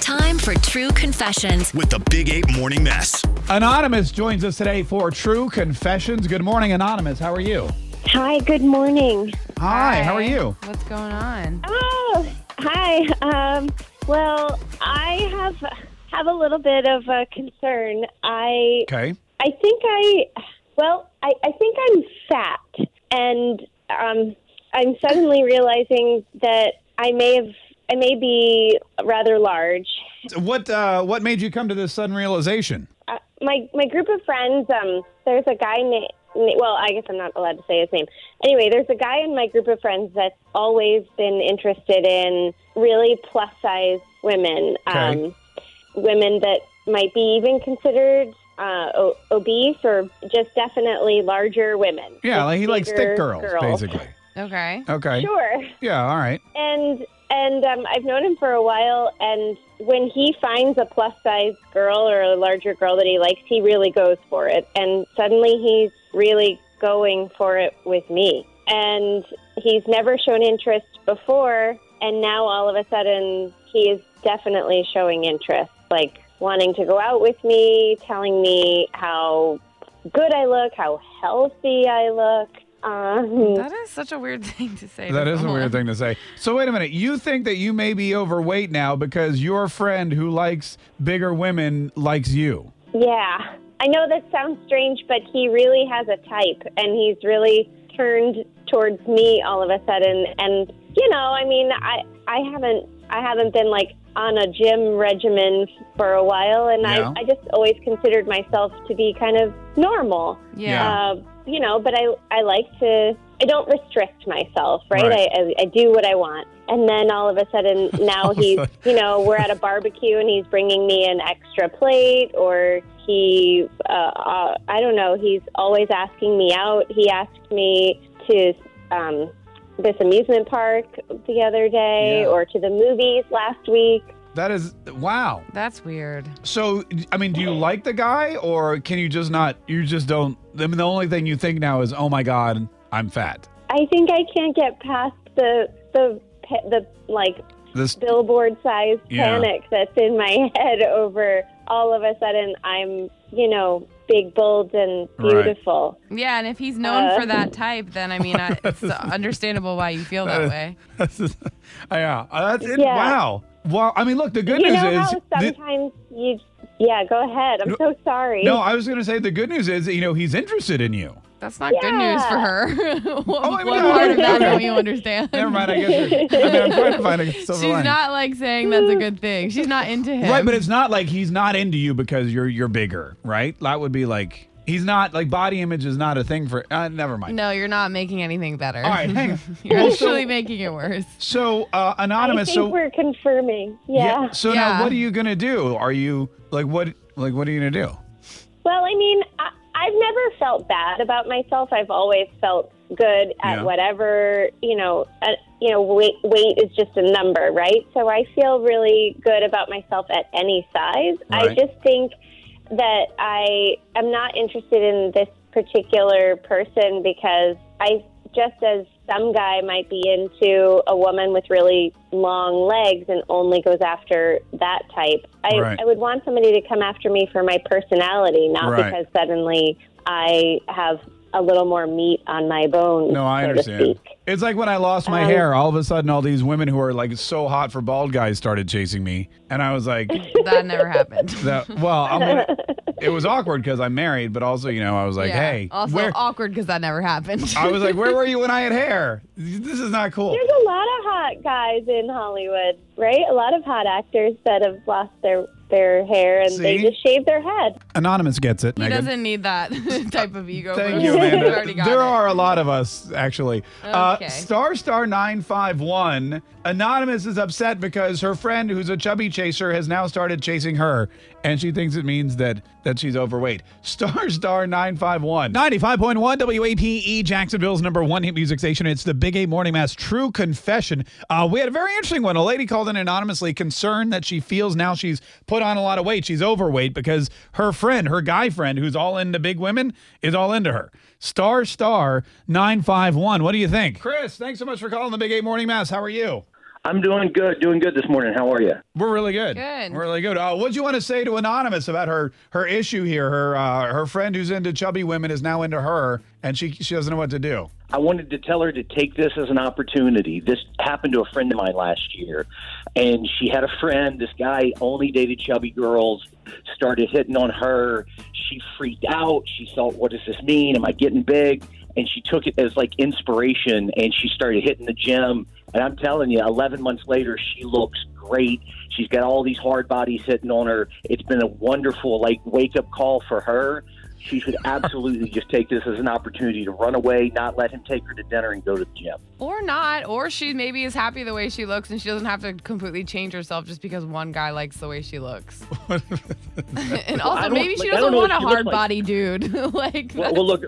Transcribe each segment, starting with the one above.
Time for True Confessions. with the Big Ape Morning Mess. Anonymous joins us today for True Confessions. Good morning, Anonymous. How are you? Hi, good morning. Hi, how are you? What's going on? Oh, hi. Um, well, I have have a little bit of a concern. I Okay. I think I well, I, I think I'm fat and um I'm suddenly realizing that I may have I may be rather large. What uh, what made you come to this sudden realization? Uh, my my group of friends um there's a guy named well, I guess I'm not allowed to say his name. Anyway, there's a guy in my group of friends that's always been interested in really plus size women, Okay. um, women that might be even considered uh, o- obese or just definitely larger women. Yeah, like he likes bigger thick girls, basically. Okay. Okay. Sure. Yeah, all right. And and um, I've known him for a while, and when he finds a plus size girl or a larger girl that he likes, he really goes for it. And suddenly he's really going for it with me. And he's never shown interest before, and now all of a sudden he is definitely showing interest, like wanting to go out with me, telling me how good I look, how healthy I look. Um, That is such a weird thing to say. That to is a weird thing to say. So wait a minute. You think that you may be overweight now because your friend who likes bigger women likes you? Yeah. I know that sounds strange, but he really has a type and he's really turned towards me all of a sudden and you know, I mean, I I haven't I haven't been like on a gym regimen for a while and Yeah. I I just always considered myself to be kind of normal. Yeah. Uh, you know, but I I like to I don't restrict myself, right? Right. I, I I do what I want. And then all of a sudden now he's, you know, we're at a barbecue and he's bringing me an extra plate or he uh, uh I don't know, he's always asking me out. He asked me to um this amusement park the other day Yeah. or to the movies last week. That is wow. That's weird. So I mean, do you like the guy or can you just not you just don't I mean the only thing you think now is, "Oh my god, I'm fat." I think I can't get past the the pe- the like This billboard sized Yeah. panic that's in my head over all of a sudden I'm, you know, big, bold, and Right. beautiful. Yeah, and if he's known Uh, for that type, then I mean, I, it's understandable why you feel that way. That's just- yeah, uh, that's it. Yeah. Wow. Well, I mean, look, the good you news know is. how the- sometimes you, yeah, go ahead. I'm so sorry. no, I was going to say the good news is, you know, he's interested in you. That's not good news for her. what oh, I mean, what part of that don't you understand? Never mind, I guess. I mean, I'm trying to find a silver She's lining. not like saying that's a good thing. She's not into him. Right, but it's not like he's not into you because you're you're bigger, right? That would be like he's not like body image is not a thing for. Uh, never mind. no, you're not making anything better. All right, hang on. you're Well, so- actually making it worse. So uh, I anonymous. think So we're confirming. Yeah. So Yeah. now, what are you gonna do? Are you like what? Like what are you gonna do? Well, I mean, I, I've never felt bad about myself. I've always felt good at Yeah. whatever you know. Uh, you know, weight weight is just a number, right? So I feel really good about myself at any size. I just think that I am not interested in this particular person because I just as some guy might be into a woman with really long legs and only goes after that type. I, Right. I would want somebody to come after me for my personality, not Right. because suddenly I have a little more meat on my bones. No, I so understand. It's like when I lost my Um, hair. All of a sudden, all these women who are like so hot for bald guys started chasing me, and I was like, That never happened. "That well, I'm gonna." It was awkward because I'm married, but also, you know, I was like, yeah. "Hey, Also where?" awkward because that never happened. I was like, "Where were you when I had hair? This is not cool." There's a lot of hot guys in Hollywood, right? A lot of hot actors that have lost their their hair and they just shave their head. Anonymous gets it. He Megan. doesn't need that type of ego. Thank you, He's Amanda. already got there it. are a lot of us, actually. Uh, Okay. star star nine five one. Anonymous is upset because her friend, who's a chubby chaser, has now started chasing her, and she thinks it means that that she's overweight. Star star nine five one. Ninety five point one WAPE E, Jacksonville's number one hit music station. It's the Big Ape Morning Mess True Confession. Uh, we had a very interesting one. A lady called in anonymously, concerned that she feels now she's put on a lot of weight. She's overweight because her friend, her guy friend, who's all into big women, is all into her. Star star 951. What do you think? Chris, thanks so much for calling the Big Ape Morning Mess. How are you? I'm doing good, doing good this morning. How are you? We're really good. Good. We're really good. Uh, what do you want to say to Anonymous about her her issue here? Her uh, her friend who's into chubby women is now into her, and she she doesn't know what to do. I wanted to tell her to take this as an opportunity. This happened to a friend of mine last year, and she had a friend. This guy only dated chubby girls. Started hitting on her. She freaked out. She thought, "What does this mean? Am I getting big?" And she took it as like inspiration, and she started hitting the gym. And I'm telling you, 11 months later, she looks great. She's got all these hard bodies hitting on her. It's been a wonderful like wake up call for her. She should absolutely just take this as an opportunity to run away, not let him take her to dinner and go to the gym. Or not. Or she maybe is happy the way she looks and she doesn't have to completely change herself just because one guy likes the way she looks. and also, don't- maybe she like, doesn't want a what she hard like. body dude. like, Well, well, look,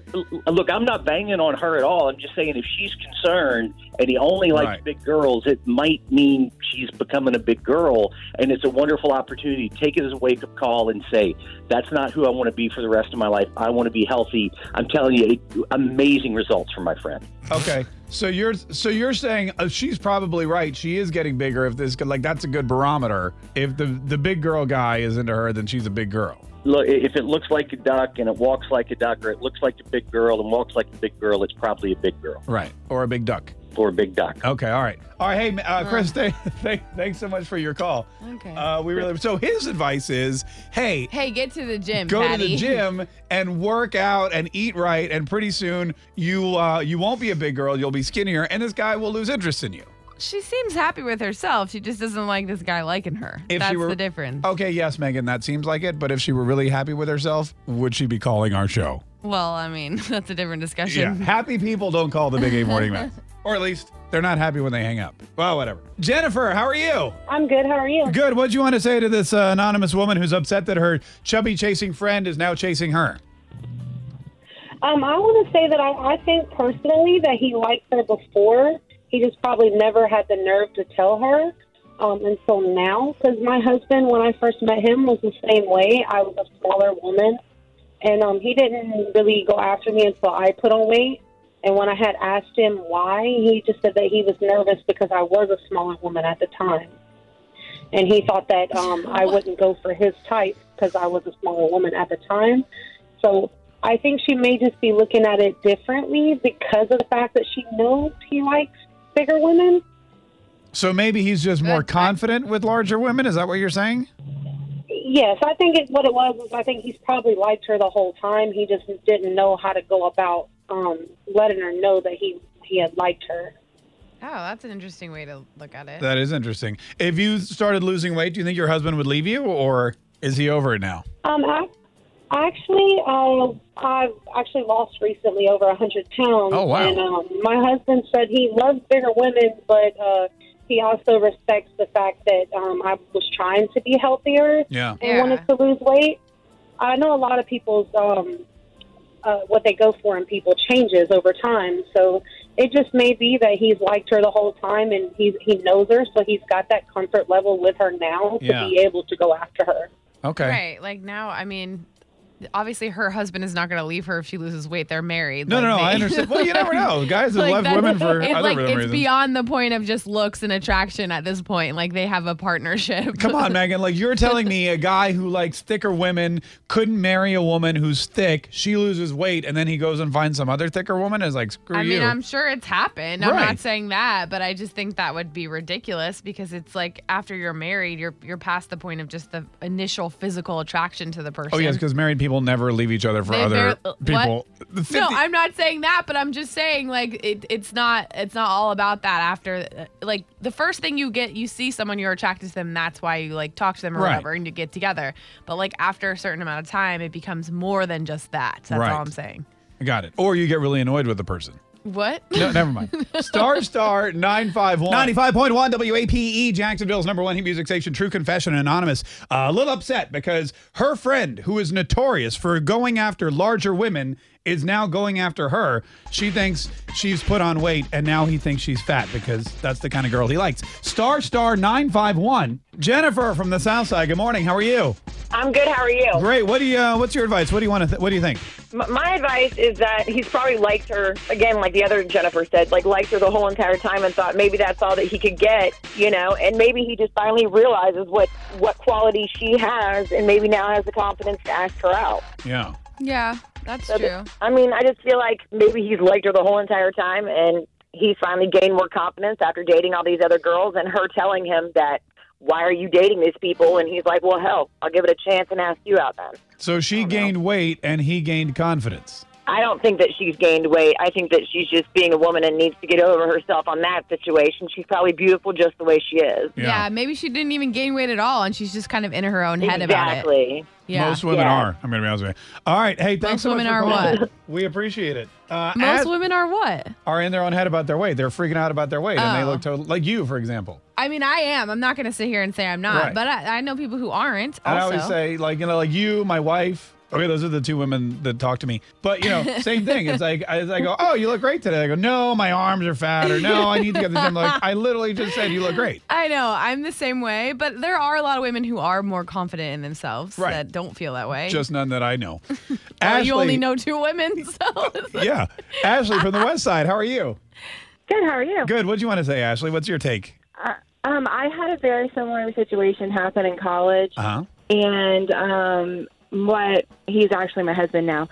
look. I'm not banging on her at all. I'm just saying if she's concerned and he only likes Right. big girls, it might mean she's becoming a big girl, and it's a wonderful opportunity. To take it as a wake up call and say, "That's not who I want to be for the rest of my life. I want to be healthy." I'm telling you, amazing results from my friend. Okay, so you're so you're saying uh, she's probably right. She is getting bigger. If this like that's a good barometer. If the the big girl guy is into her, then she's a big girl. Look, if it looks like a duck and it walks like a duck, or it looks like a big girl and walks like a big girl, it's probably a big girl Right, or a big duck. Or a big duck. Okay, all right, all right. Hey, uh, Chris, th- th- thanks so much for your call. Okay. Uh, we really so his advice is, hey, hey, get to the gym, go to the gym and work out and eat right, and pretty soon you uh, you won't be a big girl. You'll be skinnier, and this guy will lose interest in you. She seems happy with herself. She just doesn't like this guy liking her. If That's were- the difference. Okay, yes, Megan, that seems like it. But if she were really happy with herself, would she be calling our show? Well, I mean, that's a different discussion. Yeah, happy people don't call the Big Ape Morning Mess. Or at least they're not happy when they hang up. Well, whatever. Jennifer, how are you? I'm good. How are you? Good. What do you want to say to this uh, anonymous woman who's upset that her chubby chasing friend is now chasing her? Um, I want to say that I, I think personally that he liked her before. He just probably never had the nerve to tell her um, until now. Because my husband, when I first met him, was the same way. I was a smaller woman, and um, he didn't really go after me until I put on weight. And when I had asked him why, he just said that he was nervous because I was a smaller woman at the time. And he thought that um, I wouldn't go for his type because I was a smaller woman at the time. So I think she may just be looking at it differently because of the fact that she knows he likes bigger women. So maybe he's just more confident with larger women. Is that what you're saying? Yes, I think it, what it was is I think he's probably liked her the whole time. He just didn't know how to go about um, letting her know that he he had liked her. Oh, that's an interesting way to look at it. That is interesting. If you started losing weight, do you think your husband would leave you, or is he over it now? Um, I, actually, uh, I've actually lost recently over a hundred pounds. Oh, wow. And um, my husband said he loves bigger women, but uh, he also respects the fact that um, I was trying to be healthier Yeah. and Yeah. wanted to lose weight. I know a lot of people's um, uh, what they go for in people changes over time. So it just may be that he's liked her the whole time and he's he knows her, so he's got that comfort level with her now to Yeah. be able to go after her. Okay. Right. Like now, I mean, obviously her husband is not going to leave her if she loses weight. They're married. No, Like, no, no. they- I understand. Well, you never know. Guys have Like, left women for it's other like it's reasons. beyond the point of just looks and attraction at this point. Like they have a partnership. Come on, Megan. Like you're telling me a guy who likes thicker women couldn't marry a woman who's thick. She loses weight, and then he goes and finds some other thicker woman. Is like screw I you. mean, I'm sure it's happened. I'm not saying that, but I just think that would be ridiculous because it's like after you're married, you're you're past the point of just the initial physical attraction to the oh, person. oh yes, because married people will never leave each other for They other bar- people. The 50 No, I'm not saying that, but I'm just saying like it, it's not it's not all about that. After like the first thing you get, you see someone you're attracted to them. That's why you like talk to them or Right. whatever, and you get together. But like after a certain amount of time, it becomes more than just that. That's Right. all I'm saying. I got it. Or you get really annoyed with the person. What? No, never mind. Star Star 951. 95.1 WAPE, E, Jacksonville's number one hit music station, True Confession Anonymous. Uh, a little upset because her friend, who is notorious for going after larger women, is now going after her. She thinks she's put on weight, and now he thinks she's fat because that's the kind of girl he likes. Star Star 951. Jennifer from the South Side. Good morning. How are you? I'm good. How are you? Great. What do you? Uh, what's your advice? What do you want to? Th- what do you think? M- my advice is that he's probably liked her again, like the other Jennifer said, like liked her the whole entire time, and thought maybe that's all that he could get, you know. And maybe he just finally realizes what what quality she has, and maybe now has the confidence to ask her out. Yeah. Yeah, that's So true. th- I mean, I just feel like maybe he's liked her the whole entire time, and he finally gained more confidence after dating all these other girls, and her telling him that. Why are you dating these people? And he's like, well, hell, I'll give it a chance and ask you out then. So she gained weight and he gained confidence. I don't think that she's gained weight. I think that she's just being a woman and needs to get over herself on that situation. She's probably beautiful just the way she is. Yeah. maybe she didn't even gain weight at all, and she's just kind of in her own head about it. Exactly. Yeah. Most women Yeah. are. I'm going to be honest with you. All right. Hey, thanks Most so much women for are calling. what? We appreciate it. Uh, Most as- women are what? are in their own head about their weight. They're freaking out about their weight, and they Oh. look total like you, for example. I mean, I am. I'm not going to sit here and say I'm not, Right. but I, I know people who aren't. And I always say, like you know, like you, my wife. Okay, those are the two women that talk to me. But you know, same thing. It's like as I go, oh, you look great today. I go, no, my arms are fat, or no, I need to get the gym. Like I literally just said, you look great. I know I'm the same way, but there are a lot of women who are more confident in themselves Right. that don't feel that way. Just none that I know. Well, Ashley, you only know two women, so yeah, Ashley from the West Side. How are you? Good. How are you? Good. What do you want to say, Ashley? What's your take? Uh, um, I had a very similar situation happen in college, Uh huh. and um, what he's actually my husband now,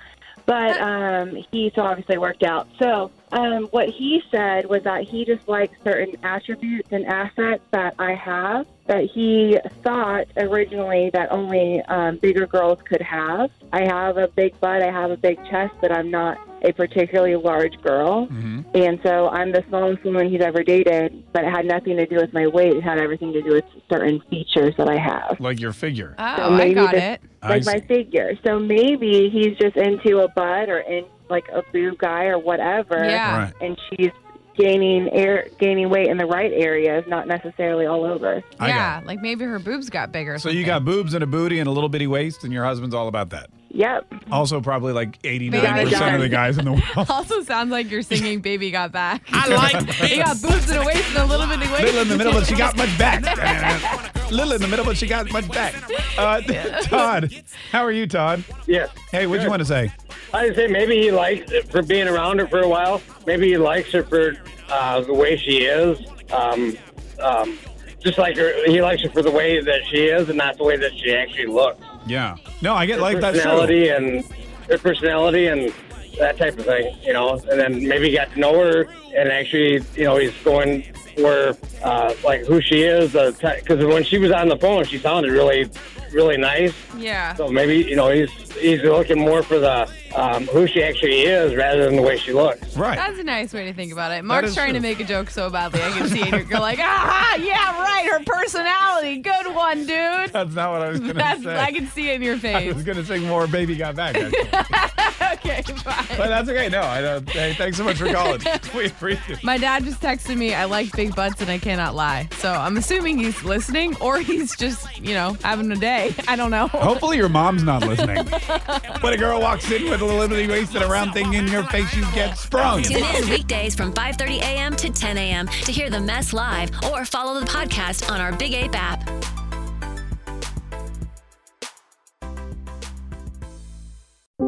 but um, he so obviously worked out. So um, what he said was that he just likes certain attributes and assets that I have that he thought originally that only um, bigger girls could have. I have a big butt, I have a big chest, but I'm not a particularly large girl. And so I'm the smallest woman he's ever dated, but it had nothing to do with my weight. It had everything to do with certain features that I have. Like your figure. oh, So I got this- it. I Like my figure. So maybe he's just into a butt or in like a boob guy or whatever. Yeah. Right. And she's gaining air gaining weight in the right areas, not necessarily all over. I got yeah, like maybe her boobs got bigger. So you got boobs and a booty and a little bitty waist, and your husband's all about that. Yep. Also, probably like 89% of the guys in the world. Also sounds like you're singing "Baby Got Back." I like he got boobs and a waist and a little bit of waist. Little in the middle, but she got much back. Little in the middle, but she got much back. Uh, Todd, how are you, Todd? Yes. Hey, what'd you want to say? I'd say maybe he likes it for being around her for a while. Maybe he likes her for uh, the way she is. Um, um, just like her, he likes her for the way that she is, and not the way that she actually looks. Yeah. No, I get like her that's personality and her personality and that type of thing, you know. And then maybe he got to know her, and actually, you know, he's going for uh, like who she is. Because when she was on the phone, she sounded really, really nice. Yeah. So maybe you know he's he's looking more for the um, who she actually is rather than the way she looks. Right. That's a nice way to think about it. Mark's is trying to make a joke so badly. I can see it. You're like, ah, yeah, right. Her personality. Good one, dude. That's not what I was going to That's, say. I can see it in your I face. was going to sing more Baby Got Back. actually. okay, fine. but that's okay. No, I don't. Hey, thanks so much for calling. we appreciate it. My dad just texted me, I like big butts and I cannot lie. So I'm assuming he's listening or he's just, you know, having a day. I don't know. Hopefully your mom's not listening. when a girl walks in with a little bitty waist and a round thing in your face, you get sprung. Tune in weekdays from 5:30 a.m. to 10 a.m. to hear the mess live or follow the podcast on our Big Ape app.